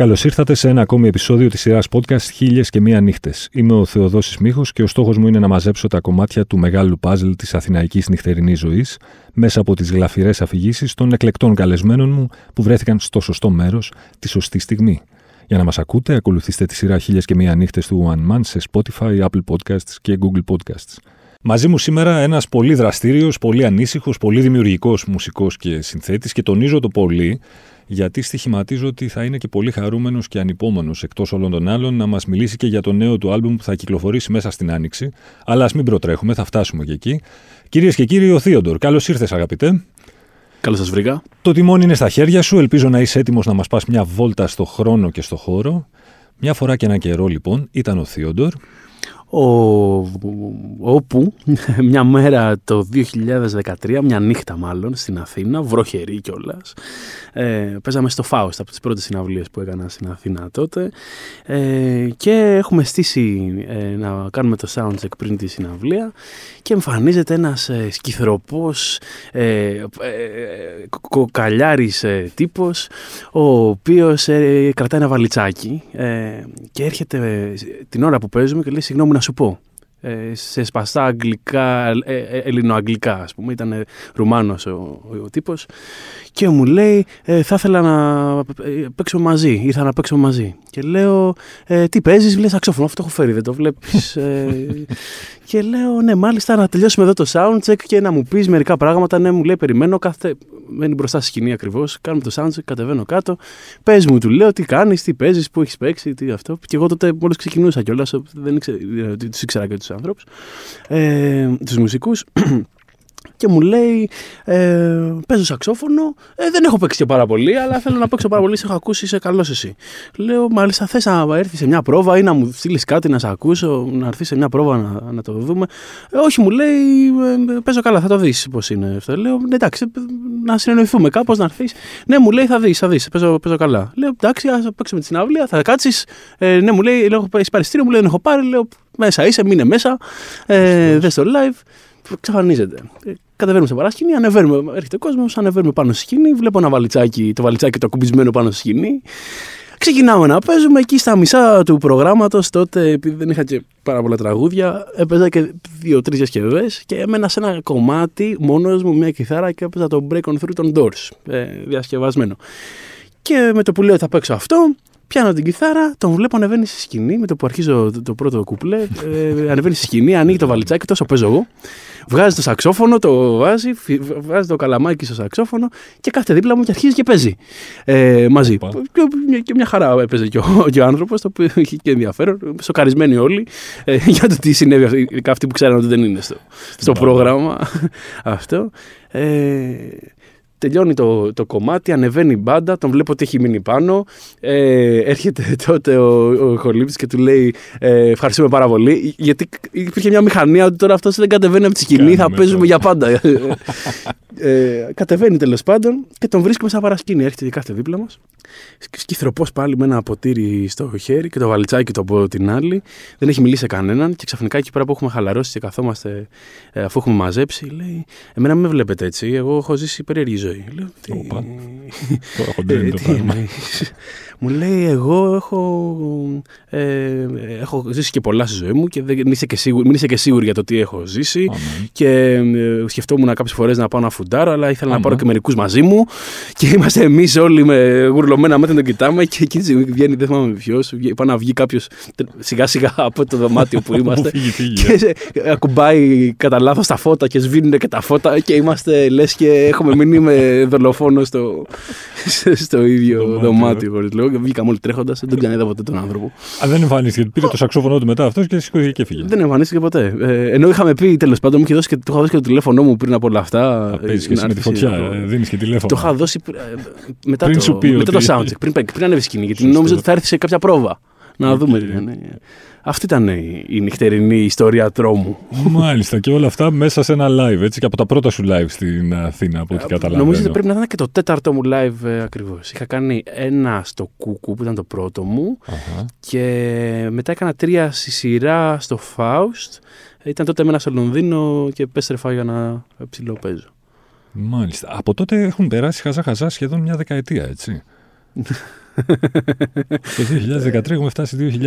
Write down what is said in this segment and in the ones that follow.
Καλώς ήρθατε σε ένα ακόμη επεισόδιο της σειράς podcast Χίλιες και Μία Νύχτες. Είμαι ο Θεοδόσης Μίχο και ο στόχος μου είναι να μαζέψω τα κομμάτια του μεγάλου παζλ της αθηναϊκής νυχτερινής ζωής μέσα από τις γλαφυρές αφηγήσεις των εκλεκτών καλεσμένων μου που βρέθηκαν στο σωστό μέρος τη σωστή στιγμή. Για να μας ακούτε, ακολουθήστε τη σειρά Χίλιες και Μία Νύχτες του One Man σε Spotify, Apple Podcasts και Google Podcasts. Μαζί μου σήμερα ένας πολύ δραστήριος, πολύ ανήσυχος, πολύ δημιουργικός μουσικός και συνθέτης και τονίζω το πολύ γιατί στοιχηματίζω ότι θα είναι και πολύ χαρούμενος και ανυπόμονος εκτός όλων των άλλων να μας μιλήσει και για το νέο του άλμπουμ που θα κυκλοφορήσει μέσα στην Άνοιξη. Αλλά ας μην προτρέχουμε, θα φτάσουμε και εκεί. Κυρίες και κύριοι, ο Θείοντορ, καλώς ήρθες, αγαπητέ. Καλώς σας βρήκα. Το τιμόνι είναι στα χέρια σου. Ελπίζω να είσαι έτοιμος να μας πας μια βόλτα στο χρόνο και στο χώρο. Μια φορά και ένα καιρό, λοιπόν, ήταν ο Θείοντορ όπου μια μέρα το 2013, μια νύχτα μάλλον στην Αθήνα, βροχερή κιόλας. Ε, παίζαμε στο Φάουστ από τις πρώτες συναυλίες που έκανα στην Αθήνα τότε ε, και έχουμε στήσει ε, να κάνουμε το soundcheck πριν τη συναυλία και εμφανίζεται ένας ε, σκυθροπός ε, ε, κοκαλιάρης ε, τύπος ο οποίος κρατάει ένα βαλιτσάκι και έρχεται την ώρα που παίζουμε και λέει συγγνώμη να σου πω. Ε, σε σπαστά αγγλικά, ε, ε, ελληνοαγγλικά ας πούμε, ήταν Ρουμάνος ο, ο, ο τύπος και μου λέει θα ήθελα να παίξω μαζί, ήρθα να παίξω μαζί και λέω τι παίζεις, λέει σαξόφωνο, αυτό έχω φέρει, δεν το βλέπεις και λέω ναι μάλιστα να τελειώσουμε εδώ το soundcheck και να μου πεις μερικά πράγματα, ναι μου λέει περιμένω κάθε, μένει μπροστά στη σκηνή ακριβώς, κάνουμε το soundcheck, κατεβαίνω κάτω. Πες μου, του λέω τι κάνεις, τι παίζεις, που έχεις παίξει, τι αυτό και εγώ τότε μόλις ξεκινούσα κιόλας, δεν ήξερα, τους ήξερα και τους τους άνθρωπους, ε, τους μουσικούς και μου λέει ε, παίζω σαξόφωνο, ε, δεν έχω παίξει και πάρα πολύ αλλά θέλω να παίξω πάρα πολύ, σε έχω ακούσει, είσαι καλός εσύ. Λέω μάλιστα θες να έρθεις σε μια πρόβα ή να μου στείλεις κάτι να σε ακούσω, να έρθεις σε μια πρόβα να, να το δούμε. Ε, όχι μου λέει ε, παίζω καλά, θα το δεις πώς είναι αυτό. Λέω εντάξει να συνεννοηθούμε κάπως να έρθεις. Ναι μου λέει θα δεις, θα δεις, παίζω, παίζω καλά. Λέω εντάξει ας παίξουμε τη συναυλία, θα κάτσεις. Ε, ναι μου λέει, λέω, έχει πάρει μου λέει δεν έχω πάρει, λέω μέσα είσαι, μείνε μέσα, ε, δες το live, ξαφανίζεται. Ε, κατεβαίνουμε σε παράσκηνη, ανεβαίνουμε, έρχεται ο κόσμος, ανεβαίνουμε πάνω στη σκηνή, βλέπω ένα βαλιτσάκι, το βαλιτσάκι το ακουμπισμένο πάνω στη σκηνή. Ξεκινάμε να παίζουμε εκεί στα μισά του προγράμματος. Τότε, επειδή δεν είχα και πάρα πολλά τραγούδια, έπαιζα και δύο-τρεις διασκευές και έμενα σε ένα κομμάτι μόνος μου μια κιθάρα και έπαιζα το Break on Through των Doors, ε, διασκευασμένο. Και με το που λέω θα παίξω αυτό, Πιάνω την κιθάρα, τον βλέπω ανεβαίνει στη σκηνή με το που αρχίζω το, πρώτο κουπλέ. Ε, ανεβαίνει στη σκηνή, ανοίγει το βαλιτσάκι, τόσο παίζω εγώ. Βγάζει το σαξόφωνο, το βάζει, βάζει το καλαμάκι στο σαξόφωνο και κάθεται δίπλα μου και αρχίζει και παίζει ε, μαζί. Και, μια χαρά έπαιζε και ο, και ο άνθρωπος, το οποίο είχε και ενδιαφέρον. Σοκαρισμένοι όλοι ε, για το τι συνέβη, ειδικά αυτοί που ξέραν ότι δεν είναι στο, στο πρόγραμμα αυτό. Ε, τελειώνει το, το κομμάτι, ανεβαίνει η μπάντα, τον βλέπω ότι έχει μείνει πάνω. Ε, έρχεται τότε ο, ο και του λέει ε, Ευχαριστούμε πάρα πολύ. Γιατί υπήρχε μια μηχανία ότι τώρα αυτός δεν κατεβαίνει από τη σκηνή, θα παίζουμε για πάντα. ε, κατεβαίνει τέλος πάντων και τον βρίσκουμε σαν παρασκήνη. Έρχεται και κάθε δίπλα μας. Σκυθροπός πάλι με ένα ποτήρι στο χέρι και το βαλιτσάκι το από την άλλη. Δεν έχει μιλήσει σε κανέναν και ξαφνικά εκεί πέρα που έχουμε χαλαρώσει και καθόμαστε ε, αφού έχουμε μαζέψει, λέει: Εμένα με βλέπετε έτσι. Εγώ έχω ζήσει περίεργη ζωή. Λέω: Τι. Μου λέει, εγώ έχω, ε, έχω ζήσει και πολλά στη ζωή μου και δεν είσαι και σίγουρη, μην είσαι και σίγουρη για το τι έχω ζήσει. Και ε, σκεφτόμουν κάποιες φορές να πάω να φουντάρω, αλλά ήθελα να πάρω και μερικούς μαζί μου. Και είμαστε εμείς όλοι με γουρλωμένα μάτια να τον κοιτάμε. Και εκεί βγαίνει, δεν θυμάμαι ποιος, πάει να βγει κάποιος σιγά σιγά από το δωμάτιο που είμαστε. και ακουμπάει κατά λάθος τα φώτα και σβήνουν και τα φώτα. Και είμαστε λες και έχουμε μείνει με δολοφόνο στο, στο ίδιο δωμάτιο χωρίς λόγο και βγήκαμε όλοι τρέχοντας, δεν τον ξαναείδα ποτέ τον άνθρωπο. Α, δεν εμφανίστηκε. Πήρε το σαξόφωνο του μετά αυτός και σηκώθηκε και φύγε. Δεν εμφανίστηκε ποτέ. Ε, ενώ είχαμε πει τέλος πάντων, μου είχε δώσει και, το είχα δώσει και το τηλέφωνό μου πριν από όλα αυτά. Παίζεις και με τη φωτιά, ε, δίνεις και τηλέφωνο. Το είχα δώσει ε, μετά πριν το, μετά το soundcheck, πριν, πριν ανέβει σκηνή, γιατί νόμιζα ότι θα έρθει σε κάποια πρόβα. Να δούμε. Ναι. Αυτή ήταν η νυχτερινή ιστορία τρόμου. Μάλιστα και όλα αυτά μέσα σε ένα live, έτσι και από τα πρώτα σου live στην Αθήνα, από ό,τι ε, καταλαβαίνω. Νομίζω ότι πρέπει να ήταν και το τέταρτο μου live ε, ακριβώς. Είχα κάνει ένα στο Κούκου που ήταν το πρώτο μου και μετά έκανα τρία στη σειρά στο Faust. Ήταν τότε ένα στο Λονδίνο και επέστρεφα για να ψηλό παίζω. Μάλιστα. Από τότε έχουν περάσει χαζά-χαζά σχεδόν μια δεκαετία, έτσι. το 2013 έχουμε φτάσει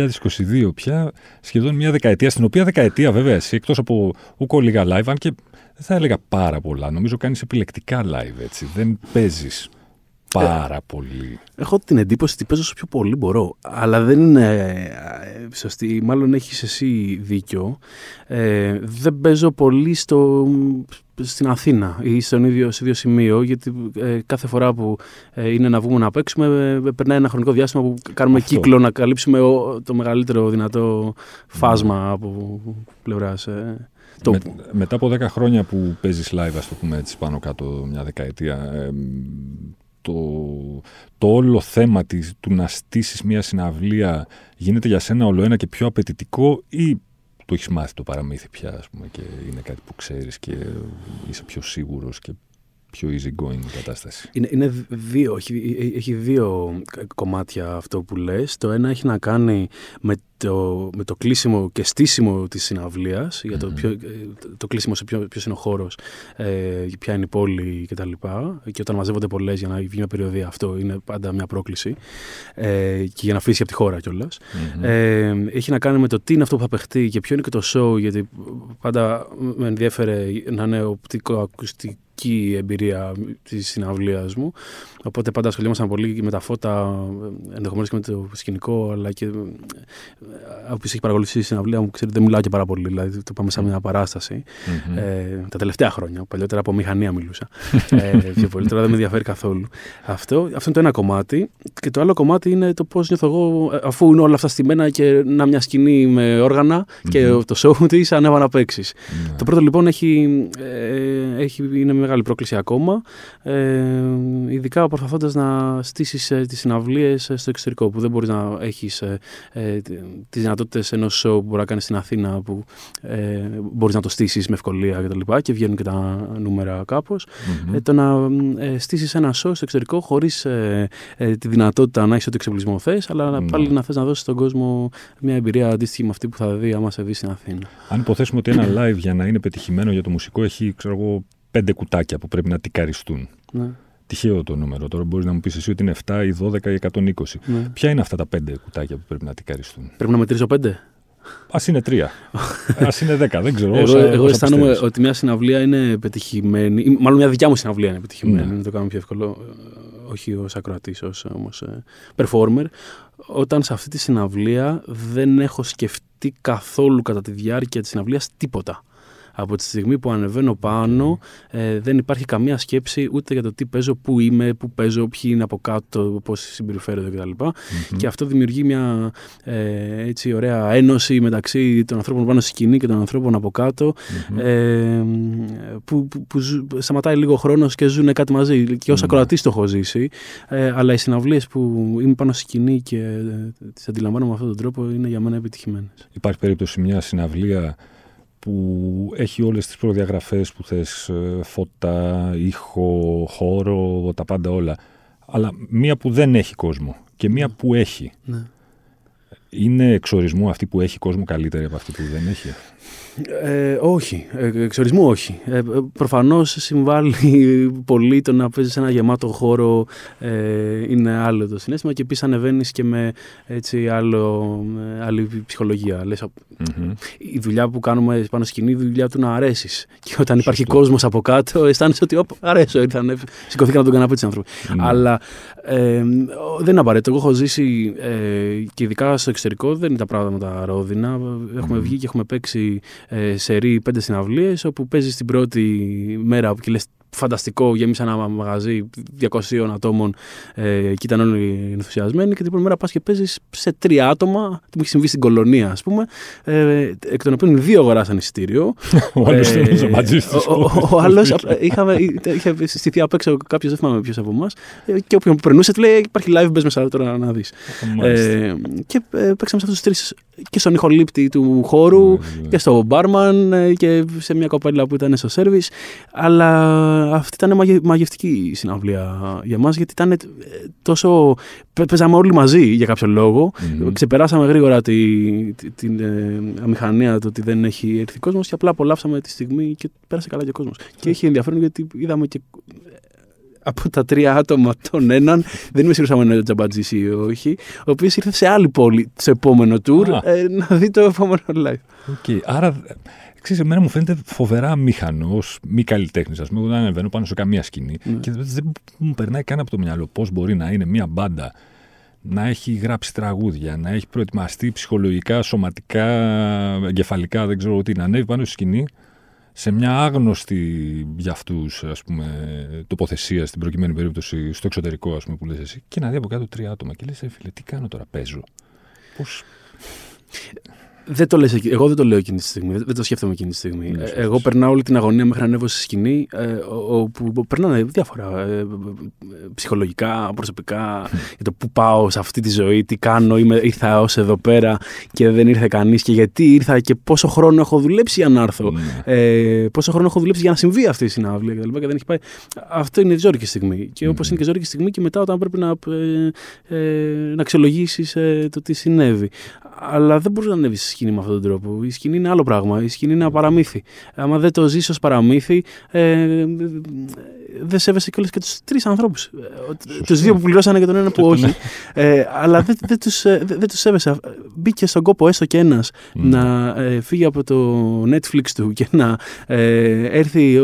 2022 πια, σχεδόν μια δεκαετία, στην οποία δεκαετία βέβαια εσύ, εκτός από ούκο λίγα live, αν και δεν θα έλεγα πάρα πολλά, νομίζω κάνεις επιλεκτικά live έτσι, δεν παίζεις πάρα πολύ. Έχω την εντύπωση ότι παίζω όσο πιο πολύ μπορώ. Αλλά δεν είναι ε, σωστή. Μάλλον έχεις εσύ δίκιο. Ε, δεν παίζω πολύ στο, στην Αθήνα ή στον ίδιο, στο ίδιο σημείο, γιατί ε, κάθε φορά που ε, είναι να βγούμε να παίξουμε, ε, περνάει ένα χρονικό διάστημα που κάνουμε Αυτό. κύκλο να καλύψουμε το μεγαλύτερο δυνατό φάσμα mm. από πλευράς. Με, μετά από 10 χρόνια που παίζεις live, ας το πούμε έτσι πάνω κάτω μια δεκαετία, το, το όλο θέμα της, του να στήσεις μια συναυλία γίνεται για σένα όλο ένα και πιο απαιτητικό ή το έχεις μάθει το παραμύθι πια ας πούμε, και είναι κάτι που ξέρεις και είσαι πιο σίγουρος και πιο easy going κατάσταση. Είναι, είναι δύο, έχει, έχει δύο κομμάτια αυτό που λες. Το ένα έχει να κάνει με το, με το κλείσιμο και στήσιμο της συναυλίας, για το, ποιο, το κλείσιμο σε ποιο, ποιος είναι ο χώρος, ε, ποια είναι η πόλη κτλ. Και, και όταν μαζεύονται πολλές για να βγει μια περιοδία, αυτό είναι πάντα μια πρόκληση. Ε, και για να φύσει από τη χώρα κιόλας. Ε, έχει να κάνει με το τι είναι αυτό που θα παιχτεί και ποιο είναι και το show, γιατί πάντα με ενδιαφέρε να είναι οπτικο-ακουστικό η εμπειρία της συναυλίας μου. Οπότε πάντα ασχολιόμασταν πολύ με τα φώτα, ενδεχομένως και με το σκηνικό, αλλά και. Όποιο έχει παρακολουθήσει τη συναυλία μου, ξέρετε, δεν μιλάω και πάρα πολύ. Δηλαδή, το πάμε σαν μια παράσταση. Mm-hmm. Ε, τα τελευταία χρόνια. Παλιότερα από μηχανία μιλούσα. ε, πιο πολύ. Τώρα δεν με ενδιαφέρει καθόλου. Αυτό, αυτό είναι το ένα κομμάτι. Και το άλλο κομμάτι είναι το πώς νιώθω εγώ, αφού είναι όλα αυτά στημένα και να μια σκηνή με όργανα mm-hmm. και το show της ανέβα να παίξεις. Mm-hmm. Το πρώτο λοιπόν έχει, ε, έχει, είναι μεγάλη πρόκληση ακόμα. Ε, ειδικά προσπαθώντας να στήσεις ε, τις συναυλίες ε, στο εξωτερικό, που δεν μπορείς να έχεις ε, ε, τις δυνατότητες ενός show που μπορεί να κάνεις στην Αθήνα, που ε, μπορείς να το στήσεις με ευκολία κτλ. Και, και βγαίνουν και τα νούμερα κάπως. Mm-hmm. Ε, το να ε, στήσεις ένα show στο εξωτερικό χωρίς ε, ε, τη δυνατότητα να έχεις ό,τι εξοπλισμό θες, αλλά mm-hmm. πάλι να θες να δώσεις στον κόσμο μια εμπειρία αντίστοιχη με αυτή που θα δει άμα σε δει στην Αθήνα. Αν υποθέσουμε ότι ένα live για να είναι πετυχημένο για το μουσικό έχει, ξέρω εγώ, πέντε κουτάκια που πρέπει να τικαριστούν. Ναι. Τυχαίο το νούμερο. Τώρα μπορείς να μου πεις εσύ ότι είναι 7 ή 12 ή 120. Ναι. Ποια είναι αυτά τα πέντε κουτάκια που πρέπει να τικαριστούν; Πρέπει να μετρήσω πέντε; Α είναι τρία. Α είναι δέκα. Δεν ξέρω. Εγώ, όσα, εγώ αισθάνομαι ότι μια συναυλία είναι πετυχημένη. Μάλλον μια δικιά μου συναυλία είναι πετυχημένη. Ναι. Να το κάνω πιο εύκολο. Όχι ως ακροατής, ως όμως ε, performer. Όταν σε αυτή τη συναυλία δεν έχω σκεφτεί καθόλου κατά τη διάρκεια της συναυλίας τίποτα. Από τη στιγμή που ανεβαίνω πάνω, ε, δεν υπάρχει καμία σκέψη ούτε για το τι παίζω, πού είμαι, πού παίζω, ποιοι είναι από κάτω, πώς συμπεριφέρονται κτλ. Mm-hmm. Και αυτό δημιουργεί μια ε, έτσι ωραία ένωση μεταξύ των ανθρώπων πάνω στη σκηνή και των ανθρώπων από κάτω, mm-hmm. ε, που, που, που, σταματάει λίγο χρόνος και ζουν κάτι μαζί. Και ως mm-hmm. ακροατής το έχω ζήσει. Ε, αλλά οι συναυλίες που είμαι πάνω στη σκηνή και ε, τις αντιλαμβάνομαι με αυτόν τον τρόπο είναι για μένα επιτυχημένες. Υπάρχει περίπτωση μια συναυλία που έχει όλες τις προδιαγραφές που θες, ε, φώτα, ήχο, χώρο, τα πάντα όλα. Αλλά μία που δεν έχει κόσμο και μία ναι. που έχει. Ναι. Είναι εξορισμού αυτή που έχει κόσμο καλύτερη από αυτή που δεν έχει. Ε, όχι, ε, εξορισμού όχι. Ε, προφανώς συμβάλλει πολύ το να παίζεις ένα γεμάτο χώρο ε, είναι άλλο το συνέστημα και επίσης ανεβαίνεις και με έτσι, άλλο, άλλη ψυχολογία. Λες, mm-hmm. Η δουλειά που κάνουμε πάνω σκηνή, η δουλειά του να αρέσεις. Και όταν υπάρχει κόσμος από κάτω, αισθάνεσαι ότι όπ, αρέσω, ήρθαν, σηκωθήκαν από τον καναπέ της άνθρωποι. Mm-hmm. Αλλά ε, δεν είναι απαραίτητο. Εγώ έχω ζήσει ε, και ειδικά στο εξωτερικό δεν είναι τα πράγματα ρόδινα. Έχουμε mm-hmm. βγει και έχουμε παίξει ε, σερή πέντε συναυλίες όπου παίζεις την πρώτη μέρα και λες φανταστικό, γέμισε ένα μαγαζί 200 ατόμων ε, και ήταν όλοι ενθουσιασμένοι. Και την πρώτη μέρα πας και παίζεις σε τρία άτομα. Τι μου έχει συμβεί στην κολονία, ας πούμε. Ε, εκ των οποίων δύο αγοράσαν εισιτήριο. ο άλλος ε, μαζί Ο άλλος είχε στηθεί απ' έξω κάποιος, δεν θυμάμαι ποιος από εμάς. Ε, και όποιον περνούσε, του λέει: Υπάρχει live, μπες μέσα τώρα να δεις. Ε, και ε, παίξαμε σε αυτούς τους τρεις και στον ηχολήπτη του χώρου ναι, ναι. και στο μπάρμαν ε, και σε μια κοπέλα που ήταν στο σερβις αλλά αυτή ήταν μαγευτική συναυλία για μας γιατί ήταν ε, τόσο παίζαμε όλοι μαζί για κάποιο λόγο. Ξεπεράσαμε γρήγορα τη, τη, την ε, αμηχανία του ότι δεν έχει έρθει κόσμος και απλά απολαύσαμε τη στιγμή και πέρασε καλά και ο κόσμος. Και έχει ενδιαφέρον γιατί είδαμε και από τα τρία άτομα τον έναν, δεν είμαι σίγουρος αν είναι ο Τζαμπατζή ή όχι, ο οποίος ήρθε σε άλλη πόλη στο επόμενο tour ε, να δει το επόμενο live. Okay. Άρα, ξέρεις, εμένα μου φαίνεται φοβερά μήχανο, ω μη καλλιτέχνης, ας πούμε, δεν ανεβαίνω πάνω σε καμία σκηνή mm. και δεν μου περνάει καν από το μυαλό πώς μπορεί να είναι μια μπάντα να έχει γράψει τραγούδια, να έχει προετοιμαστεί ψυχολογικά, σωματικά, εγκεφαλικά, δεν ξέρω τι, να ανέβει πάνω στη σκηνή σε μια άγνωστη για αυτούς τοποθεσία στην προκειμένη περίπτωση στο εξωτερικό, ας πούμε, που λες εσύ, και να δει από κάτω τρία άτομα. Και λες, «Ε, φίλε, τι κάνω τώρα, παίζω. Πώς; Δεν το λες, εγώ δεν το λέω εκείνη τη στιγμή, δεν το σκέφτομαι εκείνη τη στιγμή. Ναι, εγώ περνάω όλη την αγωνία μέχρι να ανέβω στη σκηνή, ε, όπου περνάνε διάφορα ε, ψυχολογικά, προσωπικά, για το πού πάω σε αυτή τη ζωή, τι κάνω, είμαι, ήρθα ως εδώ πέρα και δεν ήρθε κανείς και γιατί ήρθα και πόσο χρόνο έχω δουλέψει για να έρθω. Ναι. Ε, πόσο χρόνο έχω δουλέψει για να συμβεί αυτή η συναυλία και, και δεν έχει πάει. Αυτό είναι η ζώρικη στιγμή. Και όπως είναι και ζώρικη στιγμή και μετά όταν πρέπει να, ε, ε, να αξιολογήσεις ε, το τι συνέβη αλλά δεν μπορεί να ανέβεις στη σκηνή με αυτόν τον τρόπο. Η σκηνή είναι άλλο πράγμα. Η σκηνή είναι ένα παραμύθι. Άμα δεν το ζήσει ως παραμύθι, ε, δεν σέβεσαι κιόλας και τους τρεις ανθρώπους. Ε, τους δύο που πληρώσανε και τον ένα που όχι. ε, αλλά δεν, δεν τους ε, δεν τους σέβεσαι. Μπήκε στον κόπο έστω και ένας να ε, φύγει από το Netflix του και να ε, έρθει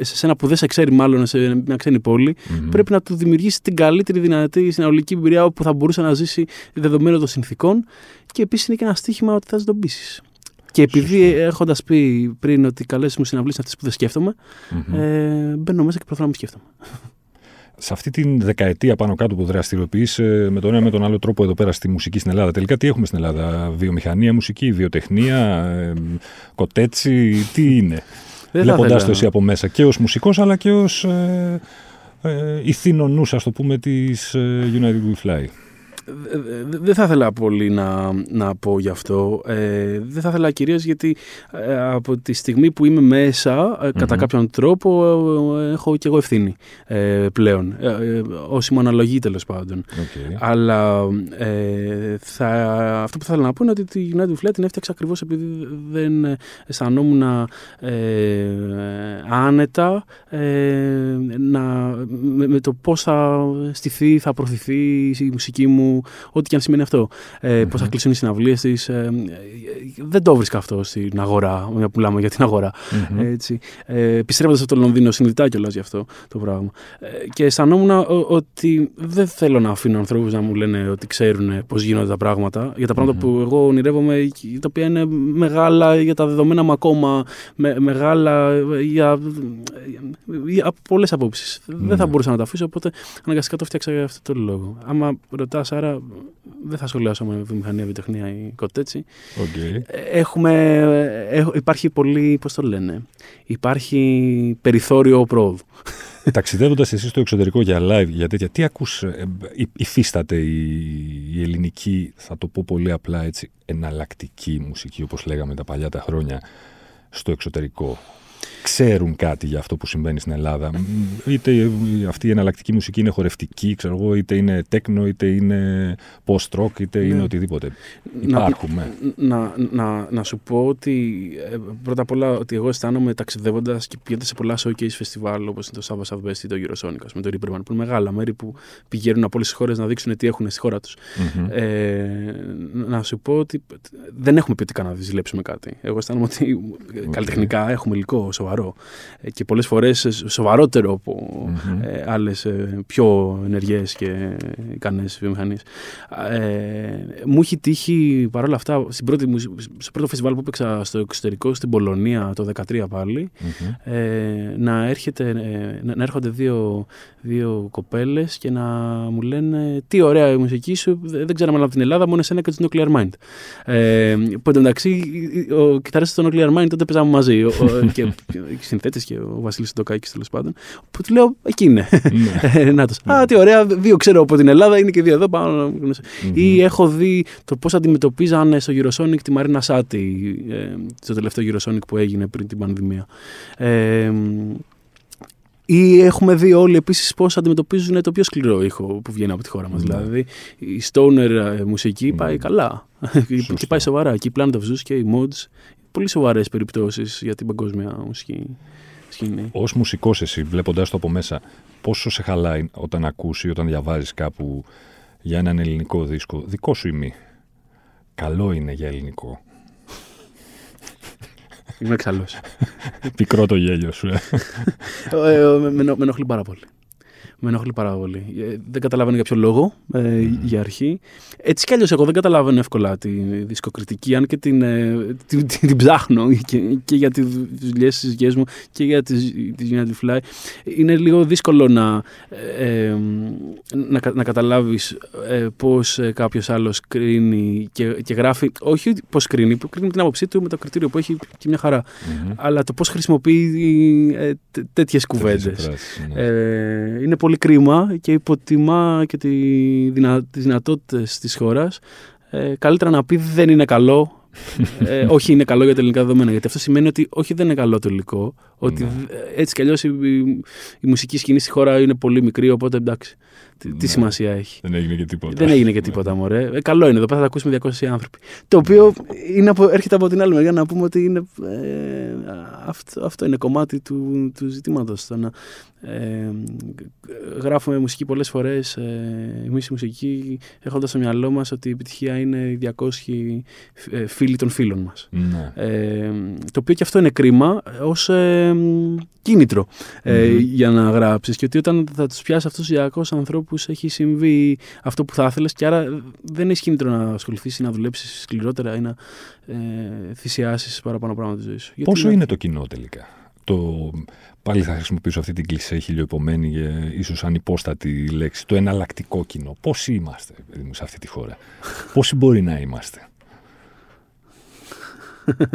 σε ένα που δεν σε ξέρει, μάλλον σε μια ξένη πόλη. Πρέπει να του δημιουργήσει την καλύτερη δυνατή συνολική εμπειρία που θα μπορούσε να ζήσει δεδομένου των συνθήκων και επίσης είναι και ένα στοίχημα ότι θα τον πείσει. Και επειδή έχοντας πει πριν ότι οι καλές μου συναυλίες είναι αυτές που δεν σκέφτομαι, mm-hmm. ε, μπαίνω μέσα και προσπαθώ να μην σκέφτομαι. Σε αυτή την δεκαετία πάνω κάτω που δραστηριοποιείς με τον ένα με τον άλλο τρόπο εδώ πέρα στη μουσική στην Ελλάδα, τελικά τι έχουμε στην Ελλάδα, βιομηχανία, μουσική, βιοτεχνία, ε, κοτέτσι, τι είναι; Βλέποντα το εσύ από μέσα και ως μουσικός αλλά και ως ε, ε, ηθήνονου, ας το πούμε, της ε, United We Fly δεν θα ήθελα πολύ να, να πω γι' αυτό. Ε, δεν θα ήθελα κυρίως γιατί ε, από τη στιγμή που είμαι μέσα, ε, κατά κάποιον τρόπο, ε, έχω και εγώ ευθύνη πλέον. Όσοι μου αναλογεί τέλος πάντων. Αλλά θα, αυτό που θα ήθελα να πω είναι ότι τη United Flat την έφτιαξα ακριβώς επειδή δεν αισθανόμουν άνετα να, με, με το πώς θα στηθεί, θα προωθηθεί η μουσική μου ό,τι και αν σημαίνει αυτό. Ε, Πώς θα κλείσουν οι συναυλίες της. Ε, δεν το βρίσκα αυτό στην αγορά, μια που μιλάμε για την αγορα Έτσι. Ε, Επιστρέφοντα από το Λονδίνο, συνειδητά κιόλας γι' αυτό το πράγμα. Ε, και αισθανόμουν ότι δεν θέλω να αφήνω ανθρώπους να μου λένε ότι ξέρουν πώς γίνονται τα πράγματα. Για τα πράγματα που εγώ ονειρεύομαι, τα οποία είναι μεγάλα για τα δεδομένα μου ακόμα, με, μεγάλα για, για πολλές απόψεις. Δεν θα μπορούσα να τα αφήσω, οπότε αναγκαστικά το φτιάξα για αυτό το λόγο. Άμα ρωτάς, άρα δεν θα σχολιάσω με βιομηχανία, βιοτεχνία ή κάτι έτσι. Okay. Έχουμε, έχ, υπάρχει πολύ, πώς το λένε, υπάρχει περιθώριο πρόοδου. Ταξιδεύοντας εσύ στο εξωτερικό για live, για τέτοια, τι ακούς, ε, υφίσταται η, η, ελληνική, θα το πω πολύ απλά έτσι, εναλλακτική μουσική, όπως λέγαμε τα παλιά τα χρόνια, στο εξωτερικό; Ξέρουν κάτι για αυτό που συμβαίνει στην Ελλάδα. Είτε αυτή η εναλλακτική μουσική είναι χορευτική, ξέρω εγώ, είτε είναι τέκνο, είτε είναι post-rock, είτε είναι ναι. οτιδήποτε. Υπάρχουμε. Να, να, να, σου πω ότι ε, πρώτα απ' όλα ότι εγώ αισθάνομαι ταξιδεύοντας και πηγαίνοντας σε πολλά showcase φεστιβάλ όπως είναι το Sava Southwest ή το Eurosonic, με το Ripperman, που είναι μεγάλα μέρη που πηγαίνουν από όλες τις χώρες να δείξουν τι έχουν στη χώρα τους. Ε, να σου πω ότι δεν έχουμε ποιοτικά να ζηλέψουμε κάτι. Εγώ αισθάνομαι ότι okay. καλλιτεχνικά έχουμε υλικό σοβαρό ε, και πολλές φορές σοβαρότερο από mm-hmm. ε, άλλες ε, πιο ενεργές και ικανές βιομηχανίες. Ε, μου έχει τύχει παρόλα αυτά στην πρώτη, στο πρώτο φεστιβάλ που έπαιξα στο εξωτερικό στην Πολωνία το 2013 παλι ε, να, έρχεται, να, να έρχονται δύο, δύο κοπέλες και να μου λένε τι ωραία η μουσική σου, δεν ξέραμε αλλά από την Ελλάδα, μόνο εσένα και του Nuclear Mind. Ε, που εντωμεταξύ ο κιθαρίστας του Nuclear Mind τότε παίζαμε μαζί ο, και οι συνθέτες και ο Βασίλης Ντοκάκη τέλος πάντων. Που του λέω, εκεί είναι. Ναι. Ε, Α, τι ωραία, δύο ξέρω από την Ελλάδα, είναι και δύο εδώ. Πάνω. Ή έχω δει το πώς αντιμετωπίζανε στο Eurosonic τη Μαρίνα Σάτι, ε, στο τελευταίο Eurosonic που έγινε πριν την πανδημία. Ε, ή έχουμε δει όλοι επίσης πώς αντιμετωπίζουν το πιο σκληρό ήχο που βγαίνει από τη χώρα μας. Ναι. Δηλαδή η stoner μουσική πάει καλά. και πάει σοβαρά. Και η Planet of Zeus και οι mods πολύ σοβαρές περιπτώσεις για την παγκόσμια μουσική σκηνή. Ω μουσικός, εσύ, βλέποντα το από μέσα, πόσο σε χαλάει όταν ακούσει, όταν διαβάζεις κάπου για έναν ελληνικό δίσκο, δικό σου ή μη. Καλό είναι για ελληνικό. Είμαι εξαλλό. Πικρό το γέλιο σου, ε. ε, ε με, με ενοχλεί πάρα πολύ με ενοχλεί πάρα πολύ. Ε, δεν καταλαβαίνω για ποιο λόγο ε, για αρχή. Έτσι κι αλλιώς, εγώ δεν καταλαβαίνω εύκολα τη δισκοκριτική, αν και την, ε, την, την, την, ψάχνω και, και για τι δουλειές τη δουλειέ μου και για τη Unity Fly. Είναι λίγο δύσκολο να, ε, να, να καταλάβεις ε, πώς κάποιος άλλος κρίνει και, και γράφει. Όχι πώς κρίνει, που κρίνει την άποψή του με το κριτήριο που έχει και μια χαρα Αλλά το πώς χρησιμοποιεί ε, τέτοιες κουβέντες. Ναι. Ε, είναι πολύ κρίμα και υποτιμά και τη δυνα... τις δυνατότητες της χώρας. Ε, καλύτερα να πει δεν είναι καλό ε, όχι είναι καλό για τα ελληνικά δεδομένα. Γιατί αυτό σημαίνει ότι όχι δεν είναι καλό το υλικό. Ότι ναι. έτσι κι αλλιώς η, η, μουσική σκηνή στη χώρα είναι πολύ μικρή. Οπότε εντάξει. Τι, ναι. σημασία έχει. Δεν έγινε και τίποτα. Δεν έγινε και τίποτα, μωρέ. Ε, καλό είναι. Εδώ πέρα θα ακούσουμε 200 άνθρωποι. Το οποίο είναι από, έρχεται από την άλλη μεριά να πούμε ότι είναι, ε, αυτό, αυτό είναι κομμάτι του, του ζητήματος. Ε, γράφουμε μουσική πολλές φορές. Ε, Εμείς η μουσική έχοντας στο μυαλό μας ότι η επιτυχία είναι οι 200 ε, φίλοι των φίλων μας. Ναι. Ε, το οποίο και αυτό είναι κρίμα ως ε, κίνητρο ε, για να γράψεις. Και ότι όταν θα τους πιάσει αυτούς τους 200 ανθρώπους έχει συμβεί αυτό που θα ήθελες και άρα δεν έχει κίνητρο να ασχοληθείς ή να δουλέψεις σκληρότερα ή να ε, θυσιάσεις παραπάνω πράγματα τη ζωή σου. Πόσο είναι το κοινό τελικά; Το, πάλι θα χρησιμοποιήσω αυτή την κλισέ χιλιοεπομένη και ίσως ανυπόστατη λέξη. Το εναλλακτικό κοινό. Πόσοι είμαστε σε αυτή τη χώρα; Πόσοι μπορεί να είμαστε;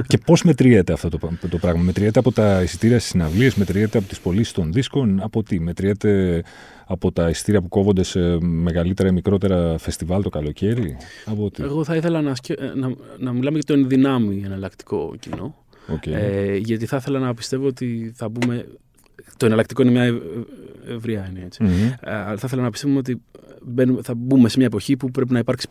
Και πώς μετριέται αυτό το, το πράγμα; Μετριέται από τα εισιτήρια στις συναυλίες, μετριέται από τις πωλήσεις των δίσκων, από τι; Μετριέται από τα εισιτήρια που κόβονται σε μεγαλύτερα ή μικρότερα φεστιβάλ το καλοκαίρι; Από τι; Εγώ θα ήθελα να, να, να μιλάμε για το ενδυνάμει εναλλακτικό κοινό. Okay. Ε, γιατί θα ήθελα να πιστεύω ότι θα μπούμε. Το εναλλακτικό είναι μια ευρεία έννοια. Έτσι. Mm-hmm. Ε, θα ήθελα να πιστεύουμε ότι θα μπούμε σε μια εποχή που πρέπει να υπάρξει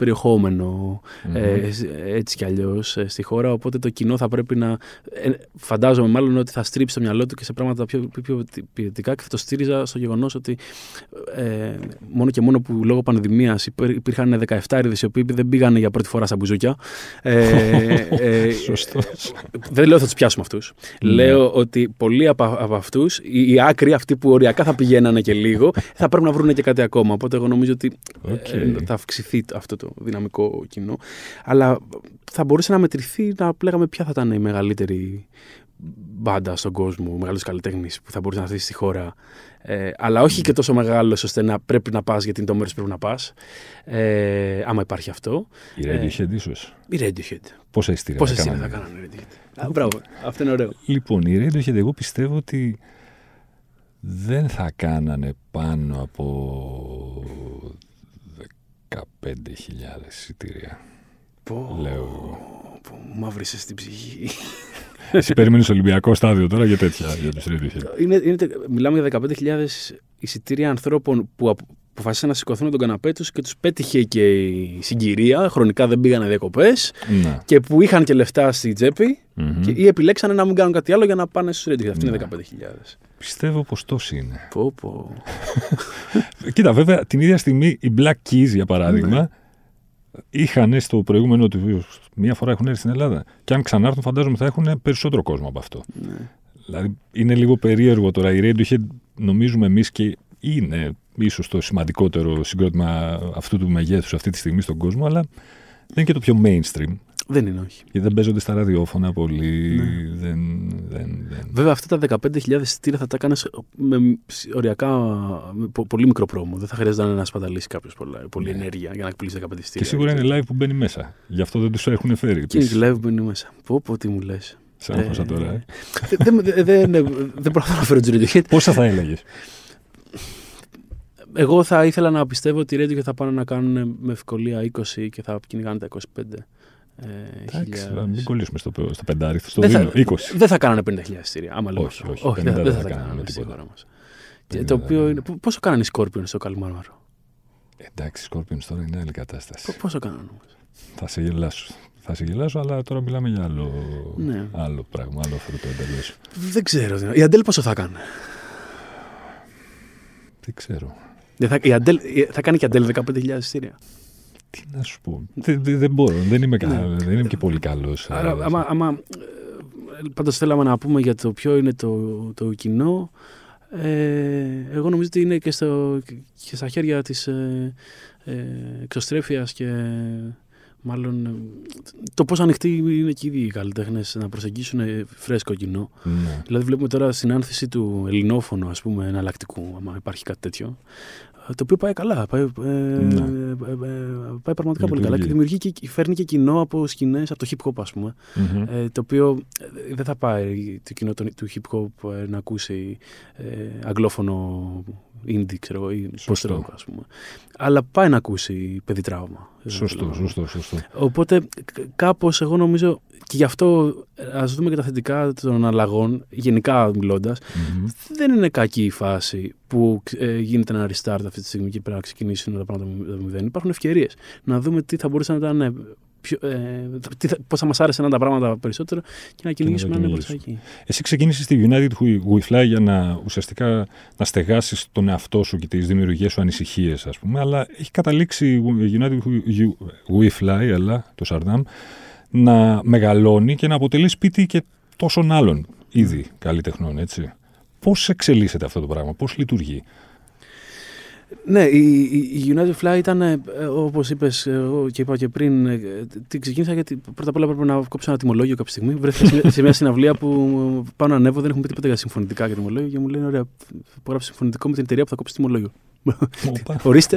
ε, έτσι κι αλλιώς ε, στη χώρα. Οπότε το κοινό θα πρέπει να. Ε, φαντάζομαι μάλλον ότι θα στρίψει το μυαλό του και σε πράγματα πιο, πιο ποιοτικά και θα το στήριζα στο γεγονός ότι ε, μόνο και μόνο που λόγω πανδημίας υπήρχαν 17 έρηδε οι οποίοι δεν πήγαν για πρώτη φορά στα μπουζούκια. Ε, ε, δεν λέω ότι θα τους πιάσουμε αυτούς. Ναι. Λέω ότι πολλοί από, από αυτούς, οι, οι άκροι, αυτοί που οριακά θα πηγαίνανε και λίγο, θα πρέπει να βρουν και κάτι ακόμα. Οπότε εγώ νομίζω ότι okay. ε, θα αυξηθεί αυτό το δυναμικό κοινό. Αλλά θα μπορούσε να μετρηθεί να λέγαμε ποια θα ήταν η μεγαλύτερη μπάντα στον κόσμο, ο μεγαλύτερο καλλιτέχνης που θα μπορούσε να έρθει στη χώρα. Ε, αλλά όχι και τόσο μεγάλος ώστε να πρέπει να πας γιατί είναι το μέρος που πρέπει να πας. Ε, άμα υπάρχει αυτό. Η Radiohead, ε, ίσως. Η Radiohead. Πόσα ειστήρια Πόσα θα κάνανε; θα κάνανε η Radiohead. μπράβο. Αυτό είναι ωραίο. Λοιπόν, η Radiohead, εγώ πιστεύω ότι δεν θα κάνανε πάνω από 15.000 εισιτήρια. Πω, Λέω. Πω, μαύρισε στην ψυχή. Εσύ περίμενε Ολυμπιακό στάδιο τώρα για τέτοια, για τους είναι, είναι, Μιλάμε για 15.000 εισιτήρια ανθρώπων που αποφασίσαν να σηκωθούν τον καναπέ τους και τους πέτυχε και η συγκυρία. Χρονικά δεν πήγανε διακοπές ναι. και που είχαν και λεφτά στη τσέπη και, ή επιλέξανε να μην κάνουν κάτι άλλο για να πάνε στους Radiohead. Αυτή είναι 15.000. Ναι. Πιστεύω πως τόσοι είναι. Πω, πω. Κοίτα, βέβαια, την ίδια στιγμή οι Black Keys, για παράδειγμα, ναι. είχαν στο προηγούμενο του μία φορά έχουν έρθει στην Ελλάδα. Και αν ξανάρθουν, φαντάζομαι θα έχουν περισσότερο κόσμο από αυτό. Ναι. Δηλαδή, είναι λίγο περίεργο τώρα. Η Radiohead, νομίζουμε εμείς και είναι ίσως το σημαντικότερο συγκρότημα αυτού του μεγέθους αυτή τη στιγμή στον κόσμο, αλλά δεν είναι και το πιο mainstream. Δεν είναι, όχι. Γιατί δεν παίζονται στα ραδιόφωνα πολύ. Ναι. Δεν, δεν, δεν. Βέβαια, αυτά τα 15.000 στήρα θα τα κάνεις με οριακά με πολύ μικρό πρόμο. Δεν θα χρειάζεται να σπαταλήσει κάποιος πολλή ναι. ενέργεια για να εκπλήσει 15 στήρα. Και σίγουρα είναι live που μπαίνει μέσα. Γι' αυτό δεν τους έχουν φέρει. Και είναι live που μπαίνει μέσα. Πω, πω, τι μου λες. Σαν ε, τώρα, ε. Δεν προσπαθώ να φέρω του Πόσα θα έλεγες; Εγώ θα ήθελα να πιστεύω ότι οι Radiohead θα πάνε να κάνουν με ευκολία 20 και θα κυνηγάνε τα 25. Ε, Εντάξει, μην κολλήσουμε στο, στο πεντάρι, στο δίνω, 20. Δεν θα κάνανε 50.000 εισιτήρια, άμα λέω. Όχι, όχι, όχι δεν, δεν, θα, θα κάνανε τίποτα. Όμως. το οποίο είναι, πόσο κάνανε οι Scorpions στο Καλμάρμαρο. Εντάξει, οι Scorpions τώρα είναι άλλη κατάσταση. πόσο κάνανε όμως; Θα σε γελάσω. θα σε γελάσω, αλλά τώρα μιλάμε για άλλο, Ναι. άλλο πράγμα, άλλο φρούτο εντελώς. Δεν ξέρω. Η Αντέλ πόσο θα κάνει. Δεν ξέρω. Δεν Θα, η Αντέλ, θα κάνει και η Αντέλ 15.000 εισιτήρια. Τι να σου πω. Δεν, δεν, δεν μπορώ. Δεν είμαι, κα- Ναι. δεν είμαι και πολύ καλός. Άρα, άμα, άμα, ε, πάντως θέλαμε να πούμε για το ποιο είναι το, το κοινό. Ε, εγώ νομίζω ότι είναι και, στο, και στα χέρια της ε, ε, εξωστρέφειας και μάλλον ε, το πώς ανοιχτοί είναι και οι ίδιοι οι καλλιτέχνες να προσεγγίσουν ε, φρέσκο κοινό. Ναι. Δηλαδή βλέπουμε τώρα συνάνθηση του ελληνόφωνου ας πούμε εναλλακτικού, άμα υπάρχει κάτι τέτοιο. ε, Το οποίο πάει καλά. Πάει, ε, Ναι. ε, ε, πάει πραγματικά πολύ Λειτουργεί. καλά και δημιουργεί και φέρνει και κοινό από σκηνές από το hip hop, ας πούμε. Μμμ. Ε, το οποίο ε, δεν θα πάει το κοινό των- του hip hop ε, να ακούσει ε, αγγλόφωνο indie, ξέρω εγώ, ή Σωστό. post-rock, ας πούμε. Αλλά πάει να ακούσει παιδί τραύμα. Σωστό, σωστό, σωστό. Οπότε κ- κάπως εγώ νομίζω και γι' αυτό ε, ας δούμε και τα θετικά των αλλαγών, γενικά μιλώντας, Μμμ. δεν είναι κακή η φάση που ε, γίνεται ένα restart αυτή τη στιγμή και πρέπει να ξεκινήσουν τα πράγματα από το μηδέν. Υπάρχουν ευκαιρίες να δούμε τι θα μπορούσε να ήταν. Ε, Πιο, ε, τι θα, πώς θα μας άρεσε να είναι τα πράγματα περισσότερο και να κυνηγήσουμε να είναι προς τα εκεί. Εσύ ξεκίνησες στη United We Fly για να ουσιαστικά να στεγάσεις τον εαυτό σου και τις δημιουργίες σου ανησυχίες, ας πούμε. Αλλά έχει καταλήξει η United We Fly, αλλά το Σαρδάμ, να μεγαλώνει και να αποτελεί σπίτι και τόσων άλλων ήδη καλλιτεχνών, έτσι. Πώς εξελίσσεται αυτό το πράγμα, πώς λειτουργεί; Ναι, η, η- η United Fly ήταν, ε, όπως είπες εγώ και είπα και πριν, ε, την ξεκίνησα γιατί πρώτα απ' όλα πρέπει να κόψω ένα τιμολόγιο κάποια στιγμή. Βρέθηκα σε μια, σε μια συναυλία που πάω να ανέβω, δεν έχουμε πει τίποτα για συμφωνητικά και τιμολόγιο και μου λένε ωραία, υπογράψει συμφωνητικό με την εταιρεία που θα κόψει τιμολόγιο. Ορίστε.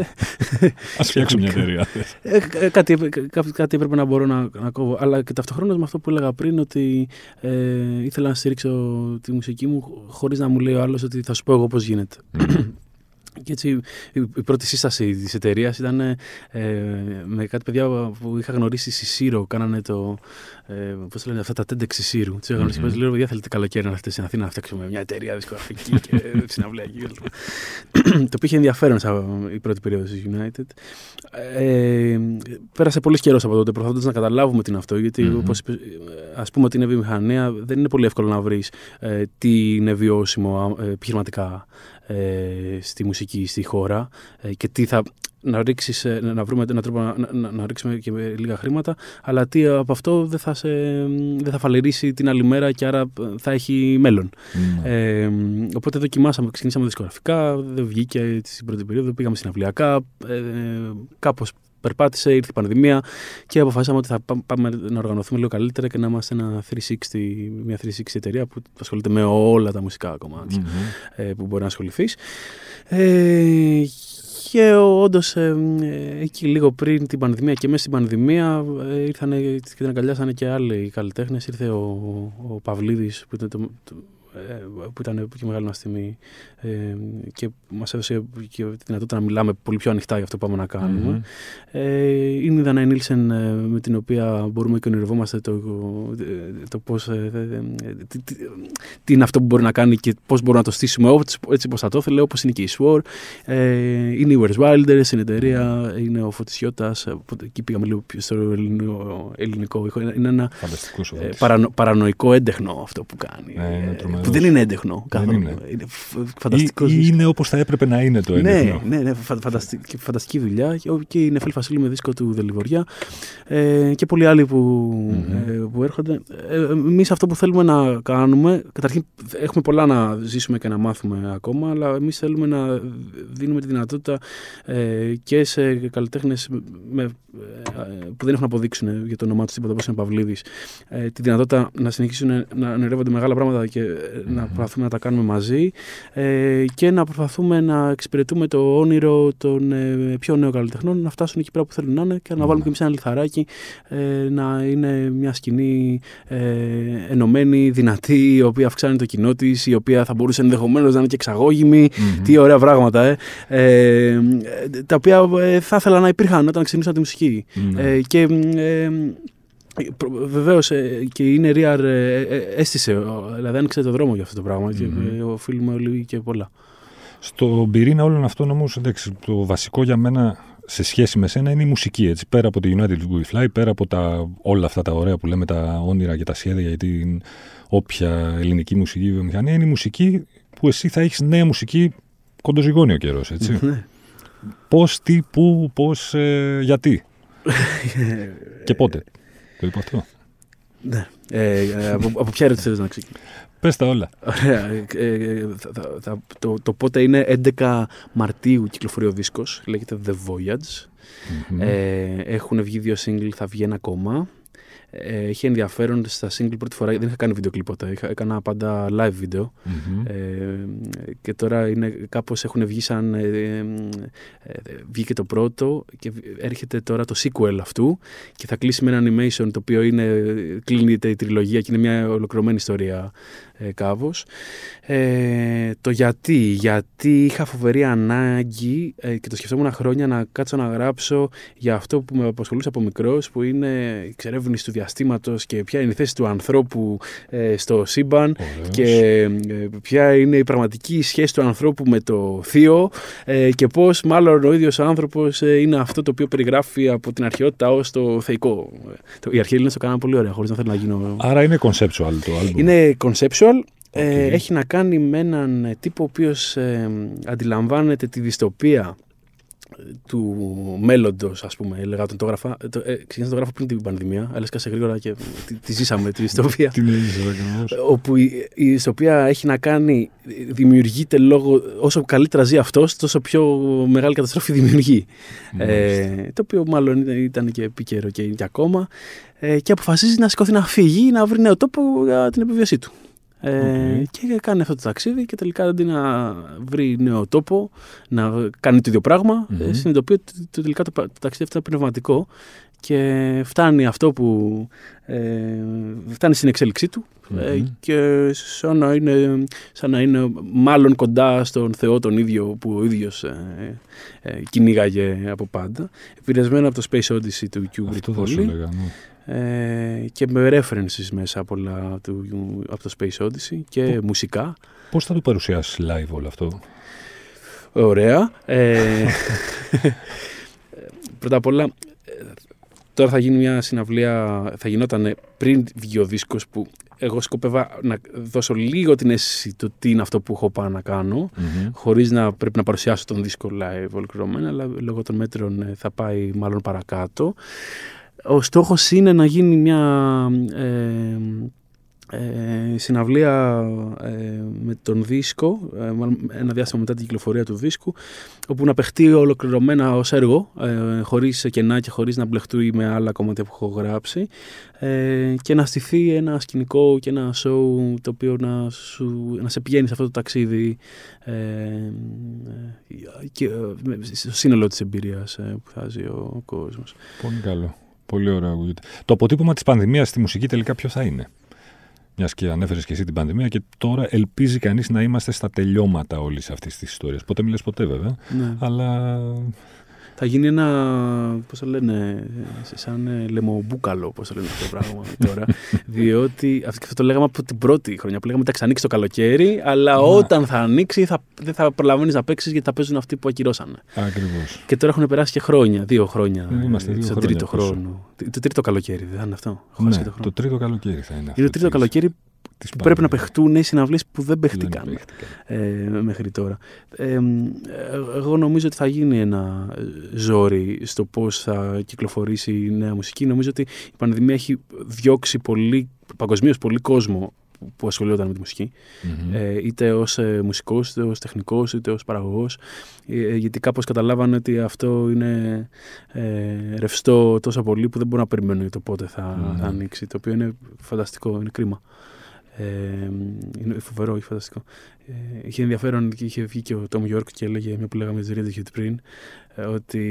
Α φτιάξω μια εταιρεία. Ε, κα- κάτι, έπαι- κα- κάτι έπρεπε να μπορώ να, να κόβω. Αλλά και ταυτόχρονα με αυτό που έλεγα πριν, ότι ε, ήθελα να στηρίξω τη μουσική μου χωρίς να μου λέει ο άλλος ότι θα σου πω εγώ πώς γίνεται. Και έτσι η, η πρώτη σύσταση της εταιρείας ήταν ε, με κάτι παιδιά που είχα γνωρίσει στη Σύρο. Κάνανε το. Ε, Πώς λένε αυτά τα TEDx στη Σύρου. Τους είχα γνωρίσει. Μμμ. Λέω, παιδιά, θέλετε καλοκαίρι να έρθετε στην Αθήνα να φτιάξουμε μια εταιρεία δισκογραφική και συναυλία εκεί. κλπ». το οποίο είχε ενδιαφέρον σαν η πρώτη περίοδος της United. Ε, πέρασε πολύ καιρός από τότε προσπαθώντας να καταλάβουμε τι είναι αυτό. Γιατί, Μμμ. όπως είπες, ας πούμε ότι είναι βιομηχανία, δεν είναι πολύ εύκολο να βρεις ε, τι είναι βιώσιμο ε, επιχειρηματικά ε, στη μουσική, στη χώρα ε, και τι θα. Να, ρίξεις, ε, να βρούμε έναν τρόπο να, να, να ρίξουμε και με λίγα χρήματα, αλλά τι από αυτό δεν θα, σε, δεν θα φαλερίσει την άλλη μέρα και άρα ε, θα έχει μέλλον. Ναι. Ε, οπότε δοκιμάσαμε, ξεκινήσαμε δισκογραφικά, δεν βγήκε στην πρώτη περίοδο, πήγαμε συναυλιακά, ε, κάπως περπάτησε, ήρθε η πανδημία και αποφάσισαμε ότι θα πά- πάμε να οργανωθούμε λίγο καλύτερα και να είμαστε ένα 360, μια 360 εταιρεία που ασχολείται με όλα τα μουσικά κομμάτια Μμμ. ε, που μπορεί να ασχοληθείς. Ε, και όντως εκεί λίγο πριν την πανδημία και μέσα στην πανδημία ε, ήρθαν και την αγκαλιάσανε και άλλοι καλλιτέχνες. Ήρθε ο, ο Παυλίδης που ήταν, το, το- ε, που ήταν και μεγάλη μας τιμή ε, και μας έδωσε και τη δυνατότητα να μιλάμε πολύ πιο ανοιχτά για αυτό που πάμε να κάνουμε. Μμμ. Ε, είναι η Δανάη Νίλσεν ε, με την οποία μπορούμε και ονειρευόμαστε το, ε, το πώς, ε, ε, τι, τι- τι είναι αυτό που μπορεί να κάνει και πώς μπορούμε να το στήσουμε έτσι, έτσι όπως θα το ήθελε, όπως είναι και η SWOR. Ε, είναι η Where's Wilder στην εταιρεία, είναι ο Φωτισιώτας, οπότε εκεί πήγαμε λίγο πιο στο ελληνικό, ελληνικό ήχο. Είναι είναι ένα Φανταστικός ο ε, Φώτης. παρανο, παρανοϊκό έντεχνο αυτό που κάνει. Ναι, είναι Ε, τρομερός. Που δεν είναι έντεχνο καθόλου. είναι. Είναι φ- φανταστικός Ή, ή δίσκος. είναι όπως θα έπρεπε να είναι το Ναι, έντεχνο. ναι, ναι, φα- φανταστική, φανταστική δουλειά. Και- Και η Νεφέλ Φασίλη με δίσκο του Δελιβοριά. Ε, και πολλοί άλλοι που, Μμμ. ε, που έρχονται. Ε, Εμείς αυτό που θέλουμε να κάνουμε, καταρχήν έχουμε πολλά να ζήσουμε και να μάθουμε ακόμα, αλλά εμείς θέλουμε να δίνουμε τη δυνατότητα ε, και σε καλλιτέχνες που δεν έχουν αποδείξουν για το όνομά τους τίποτα, όπως είναι ο Παυλίδης, ε, τη δυνατότητα να συνεχίσουν να ονειρεύονται μεγάλα πράγματα και ε, να προσπαθούμε να τα κάνουμε μαζί ε, και να προσπαθούμε να εξυπηρετούμε το όνειρο των ε, πιο νέων καλλιτεχνών να φτάσουν εκεί πέρα που θέλουν να είναι και να Ναι. βάλουμε και εμείς ένα λιθαράκι ε, να είναι μια σκηνή ε, ενωμένη, δυνατή, η οποία αυξάνει το κοινό της, η οποία θα μπορούσε ενδεχομένως να είναι και εξαγώγημη. Μμμ. Τι ωραία πράγματα, ε. Ε, τα οποία ε, θα ήθελα να υπήρχαν όταν ξεκινούσα τη μουσική. Ναι. Ε, και ε, Βεβαίως και η Είναι Rear ε, ε, έστησε, ο- δηλαδή άνοιξε το δρόμο για αυτό το πράγμα και Μμμ. ε, οφείλουμε όλοι και πολλά. Στον πυρήνα όλων αυτών όμως, το βασικό για μένα σε σχέση με σένα είναι η μουσική. Έτσι. Πέρα από τη United We Fly, πέρα από τα, όλα αυτά τα ωραία που λέμε, τα όνειρα και τα σχέδια για την όποια ελληνική μουσική βιομηχανία, είναι η μουσική που εσύ θα έχεις νέα μουσική κοντοζυγώνιο καιρός, έτσι. Ναι. πώς, τι, πού, πώς, ε, γιατί. και πότε. Το είπα αυτό. Ναι. Ε, ε, από, από ποια ερώτηση θέλει να ξεκινήσει. Πες τα όλα. Ωραία. Ε, ε, θα, θα, θα, το, το πότε είναι 11 Μαρτίου κυκλοφορεί ο δίσκος. Λέγεται The Voyage. Mm-hmm. Ε, έχουν βγει δύο single, θα βγει ένα ακόμα. Ε, έχει ενδιαφέρον στα single πρώτη φορά. Δεν είχα κάνει βίντεο κλιπ ποτέ. Είχα, έκανα πάντα live βίντεο. Mm-hmm. Ε, και τώρα είναι, κάπως έχουν βγει σαν... Ε, ε, ε, βγήκε το πρώτο και έρχεται τώρα το sequel αυτού και θα κλείσει με ένα animation το οποίο είναι, κλείνεται η τριλογία και είναι μια ολοκληρωμένη ιστορία ε, κάπως. Ε, το γιατί. Γιατί είχα φοβερή ανάγκη ε, και το σκεφτόμουν χρόνια να κάτσω να γράψω για αυτό που με απασχολούσε από μικρός που είναι η εξερεύνηση του διαστήματος και ποια είναι η θέση του ανθρώπου ε, στο σύμπαν Ωραίος. και ε, ποια είναι η πραγματική σχέση του ανθρώπου με το θείο ε, και πώς μάλλον ο ίδιος ο άνθρωπος ε, είναι αυτό το οποίο περιγράφει από την αρχαιότητα ως το θεϊκό. Το, οι αρχαίοι Έλληνες το κάναν πολύ ωραία χωρίς να θέλω να γίνω... Άρα είναι conceptual το album. Είναι conceptual. Ε, Οk. έχει να κάνει με έναν ε, τύπο ο οποίος ε, αντιλαμβάνεται τη δυστοπία ε, του μέλλοντος, ας πούμε. Έλεγα τον το γράφα. Το, ε, ξεκίνησα να το γράφω πριν την πανδημία, αλλά σκάσε γρήγορα και τη, τη ζήσαμε τη δυστοπία. Τι είναι αυτό ακριβώς. όπου η, η δυστοπία έχει να κάνει, δημιουργείται λόγω, όσο καλύτερα ζει αυτός, τόσο πιο μεγάλη καταστροφή δημιουργεί. Ε, το οποίο μάλλον ήταν, ήταν και επίκαιρο και είναι και ακόμα. Ε, και αποφασίζει να σηκώθει να φύγει, να βρει νέο τόπο για την επιβίωσή του. Ε, Οk. Και κάνει αυτό το ταξίδι και τελικά αντί να βρει νέο τόπο, να κάνει το ίδιο πράγμα, Μμμ. ε, συνειδητοποιεί ότι το, τελικά το, πα- το ταξίδι αυτό είναι πνευματικό και φτάνει αυτό που ε, φτάνει στην εξέλιξή του ε, Μμμ. και σαν να, είναι, σαν να είναι μάλλον κοντά στον Θεό τον ίδιο που ο ίδιος ε, ε, κυνήγαγε από πάντα. Επηρεασμένο από το Space Odyssey του Kubrick Αυτό θα σου πολύ έλεγα. ναι. Ε, και με references μέσα πολλά του, από το Space Odyssey και μουσικά. Πώς θα το παρουσιάσεις live όλο αυτό; Ωραία. Ε, πρώτα απ' όλα, ε, τώρα θα γίνει μια συναυλία, θα γινόταν πριν βγει ο δίσκος που εγώ σκοπεύα να δώσω λίγο την αίσθηση του τι είναι αυτό που έχω πάει να κάνω, Μμμ. χωρίς να πρέπει να παρουσιάσω τον δίσκο live ολοκληρωμένα, αλλά λόγω των μέτρων ε, θα πάει μάλλον παρακάτω. Ο στόχος είναι να γίνει μια ε, ε, συναυλία ε, με τον δίσκο, ε, μάλλον ένα διάστημα μετά την κυκλοφορία του δίσκου, όπου να παιχτεί ολοκληρωμένα ως έργο, ε, χωρίς κενά και χωρίς να μπλεχτούει με άλλα κομμάτια που έχω γράψει ε, και να στηθεί ένα σκηνικό και ένα show το οποίο να, σου, να σε πηγαίνει σε αυτό το ταξίδι ε, ε, και, ε, με- στο σύνολο της εμπειρίας ε, που θα ζει ο κόσμος. Πολύ καλό. Πολύ ωραίο ακούγεται. Το αποτύπωμα της πανδημίας στη μουσική τελικά ποιο θα είναι; Μιας και ανέφερες και εσύ την πανδημία και τώρα ελπίζει κανείς να είμαστε στα τελειώματα όλης αυτής της ιστορίας. Ποτέ μιλέ ποτέ βέβαια. Ναι. Αλλά Θα γίνει ένα, πώς το λένε, σαν ε, λεμομπούκαλο, πώς το λένε αυτό το πράγμα τώρα. διότι αυτό αυτό το λέγαμε από την πρώτη χρονιά που λέγαμε ότι θα ανοίξει το καλοκαίρι, αλλά όταν θα ανοίξει θα, δεν θα προλαβαίνει να παίξεις γιατί θα παίζουν αυτοί που ακυρώσανε. ακριβώς. Και τώρα έχουν περάσει και χρόνια, δύο χρόνια. Ε, είμαστε ε, δύο στον χρόνια τρίτο πίσω. χρόνο. Τι- Το τρίτο καλοκαίρι, δεν είναι αυτό. Έχω χάσει Ναι, και το χρόνο. το τρίτο καλοκαίρι θα είναι αυτό. Είναι το τρίτο της- καλοκαίρι της που πρέπει να πανδημίας. παιχτούν οι συναυλίες που δεν Δεν παιχτήκαν παίχτηκαν. ε, μέχρι τώρα. Ε, μ, ε, εγώ νομίζω ότι θα γίνει ένα ε, ζόρι στο πώς θα κυκλοφορήσει η νέα μουσική. Νομίζω ότι η πανδημία έχει διώξει πολύ, παγκοσμίως πολύ κόσμο που- που ασχολιόταν με τη μουσική. Μμμ. Ε, είτε ως ε, μουσικός, είτε ως τεχνικός, είτε ως παραγωγός. Ε, γιατί κάπως καταλάβανε ότι αυτό είναι ε, ρευστό τόσο πολύ που δεν μπορούν να περιμένουν για το πότε θα, Ναι. θα ανοίξει. Το οποίο είναι φανταστικό, είναι κρίμα. Ε, είναι φοβερό, είναι φανταστικό. Ε, είχε ενδιαφέρον και είχε βγει και ο Τόμ Γιόρκ και έλεγε μια που λέγαμε για το Radiohead πριν ε, ότι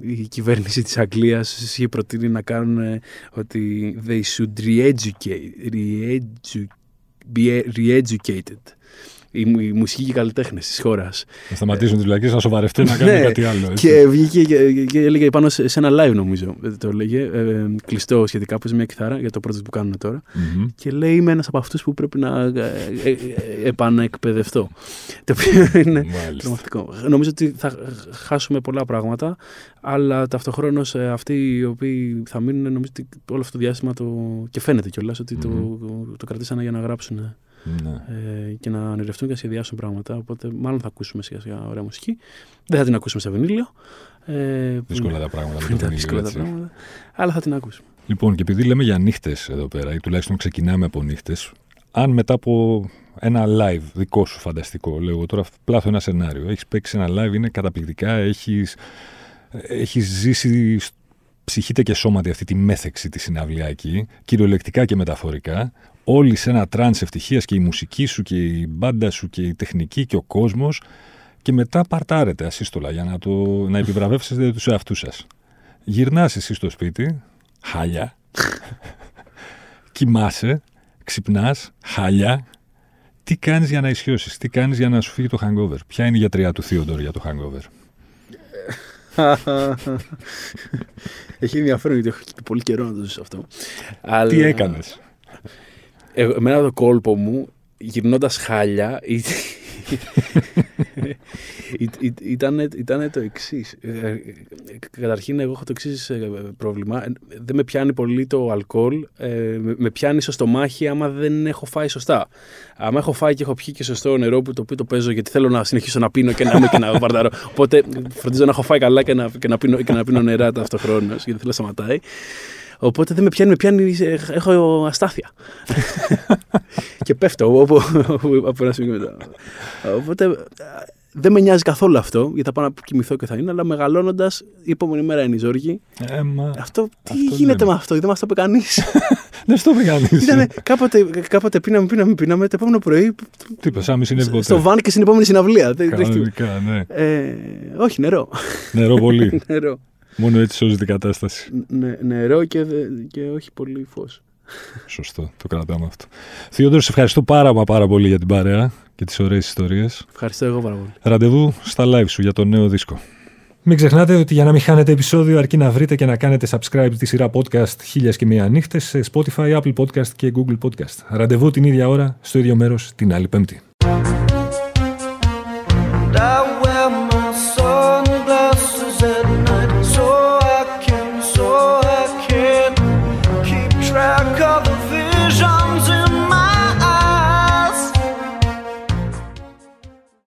η κυβέρνηση της Αγγλίας είχε προτείνει να κάνουν ε, ότι they should re-educate, re-edu- be re-educated οι, οι μουσικοί και οι καλλιτέχνες της χώρας. Να σταματήσουν τις βλακίες, να σοβαρευτούν, να κάνουν Ναι, κάτι άλλο. έτσι. Και βγήκε και, και έλεγε πάνω σε, σε ένα live, νομίζω. ε, Το έλεγε. ε, κλειστό σχετικά, που μια κιθάρα για το project που κάνουν τώρα. Μμμ. Και λέει: Είμαι ένας από αυτούς που πρέπει να ε, ε, ε, επαναεκπαιδευτώ. Το οποίο είναι Μάλιστα. τρομακτικό. Νομίζω ότι θα χάσουμε πολλά πράγματα, αλλά ταυτοχρόνως αυτοί οι οποίοι θα μείνουν, νομίζω ότι όλο αυτό το διάστημα το. και φαίνεται κιόλας ότι το, το κρατήσανε για να γράψουν Ναι. ε, και να ονειρευτούν και να σχεδιάσουν πράγματα. Οπότε, μάλλον θα ακούσουμε σιγά σιγά ωραία μουσική. Δεν θα την ακούσουμε σε βινίλιο. Ε, που Δύσκολα είναι- τα πράγματα. που με είναι το τα βινίλιο, δύσκολα τα έτσι. πράγματα. Αλλά θα την ακούσουμε. Λοιπόν, και επειδή λέμε για νύχτες εδώ πέρα, ή τουλάχιστον ξεκινάμε από νύχτες, αν μετά από ένα live δικό σου φανταστικό, λέω εγώ τώρα, πλάθω ένα σενάριο, έχεις παίξει ένα live, είναι καταπληκτικά, έχεις έχεις ζήσει σ- ψυχή τε και σώματι αυτή τη μέθεξη τη συναυλιακή, κυριολεκτικά και μεταφορικά, όλοι σε ένα trance ευτυχίας και η μουσική σου και η μπάντα σου και η τεχνική και ο κόσμος και μετά παρτάρετε ασύστολα για να, το, να επιβραβεύσετε τους εαυτούς σας. Γυρνάς εσύ στο σπίτι, χάλια, κοιμάσαι, ξυπνάς, χάλια. Τι κάνεις για να ισιώσεις, τι κάνεις για να σου φύγει το hangover; Ποια είναι η γιατριά του Theodore για το hangover; Έχει ενδιαφέρον γιατί έχω και πολύ καιρό να το ζήσω αυτό. Αλλά... Τι έκανες; Ε, εμένα το κόλπο μου, γυρνώντας χάλια, ή- ή- ή- ήταν, ήταν το εξής. Καταρχήν, εγώ έχω το εξής πρόβλημα. Ε, Δεν με πιάνει πολύ το αλκοόλ. ε, με- με πιάνει στο στομάχι άμα δεν έχω φάει σωστά. Άμα έχω φάει και έχω πιει και σωστό νερό που το οποίο το παίζω γιατί θέλω να συνεχίσω να πίνω και να είμαι και να βαρδαρώ. Οπότε φροντίζω να έχω φάει καλά και να, και να, πίνω, και να πίνω νερά ταυτοχρόνως γιατί θέλω να σταματάει. Οπότε δεν με πιάνει, με πιάνει, ε, έχω αστάθεια. και πέφτω από, από ένα σημείο μετά. Οπότε ε, δεν με νοιάζει καθόλου αυτό, γιατί θα πάω να κοιμηθώ και θα είναι, αλλά μεγαλώνοντας, η επόμενη μέρα είναι η ζόρια. Ε, μα... Αυτό, τι Αυτό γίνεται λέμε. με αυτό, δεν μας το είπε κανείς. Δεν στο πει κανείς. Ήτανε, κάποτε, κάποτε πίναμε, πίναμε, πίναμε, το επόμενο πρωί Τι είπες, σαν μη συνέβη ποτέ. στο βαν και στην επόμενη συναυλία. Δεν- δεν έχει τίποτα. Κανονικά, ναι. Ε, όχι, νερό. Νερό πολύ. νερό. Μόνο έτσι σώζει την κατάσταση. Νε- νερό και, δε- και όχι πολύ φως. Σωστό, το κρατάμε αυτό. Θείοντρο, σε ευχαριστώ πάρα μα πάρα πολύ για την παρέα και τις ωραίες ιστορίες. Ευχαριστώ εγώ πάρα πολύ. Ραντεβού στα live σου για το νέο δίσκο. Μην ξεχνάτε ότι για να μην χάνετε επεισόδιο αρκεί να βρείτε και να κάνετε subscribe τη σειρά podcast χίλιας και μία νύχτες σε Spotify, Apple Podcast και Google Podcast. Ραντεβού την ίδια ώρα, στο ίδιο μέρος, την άλλη πέμπτη. And I